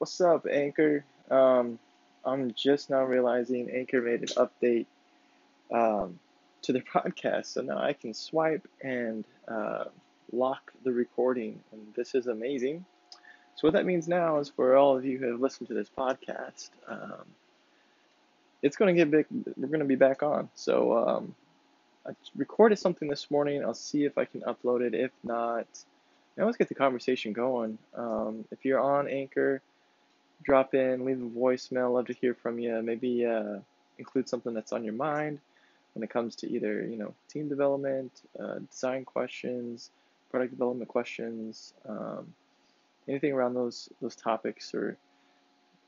What's up, Anchor? Um, I'm just now realizing Anchor made an update um, to the podcast, so now I can swipe and uh, lock the recording, and this is amazing. So what that means now is for all of you who have listened to this podcast, um, it's going to get big. We're going to be back on. So um, I recorded something this morning. I'll see if I can upload it. If not, always get the conversation going. Um, if you're on Anchor, drop in, leave a voicemail. Love to hear from you. Maybe uh, include something that's on your mind when it comes to either you know team development, uh, design questions, product development questions, um, anything around those those topics, or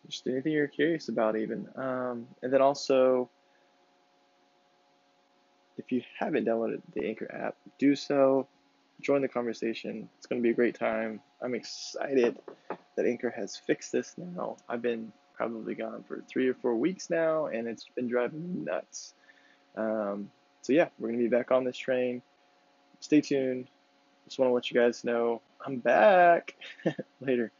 just anything you're curious about, even. Um, and then also, if you haven't downloaded the Anchor app, do so join the conversation. It's going to be a great time. I'm excited that Anchor has fixed this now. I've been probably gone for three or four weeks now, and it's been driving me nuts. Um, so, yeah, we're to be back on this train. Stay tuned. Just want to let you guys know I'm back. Later.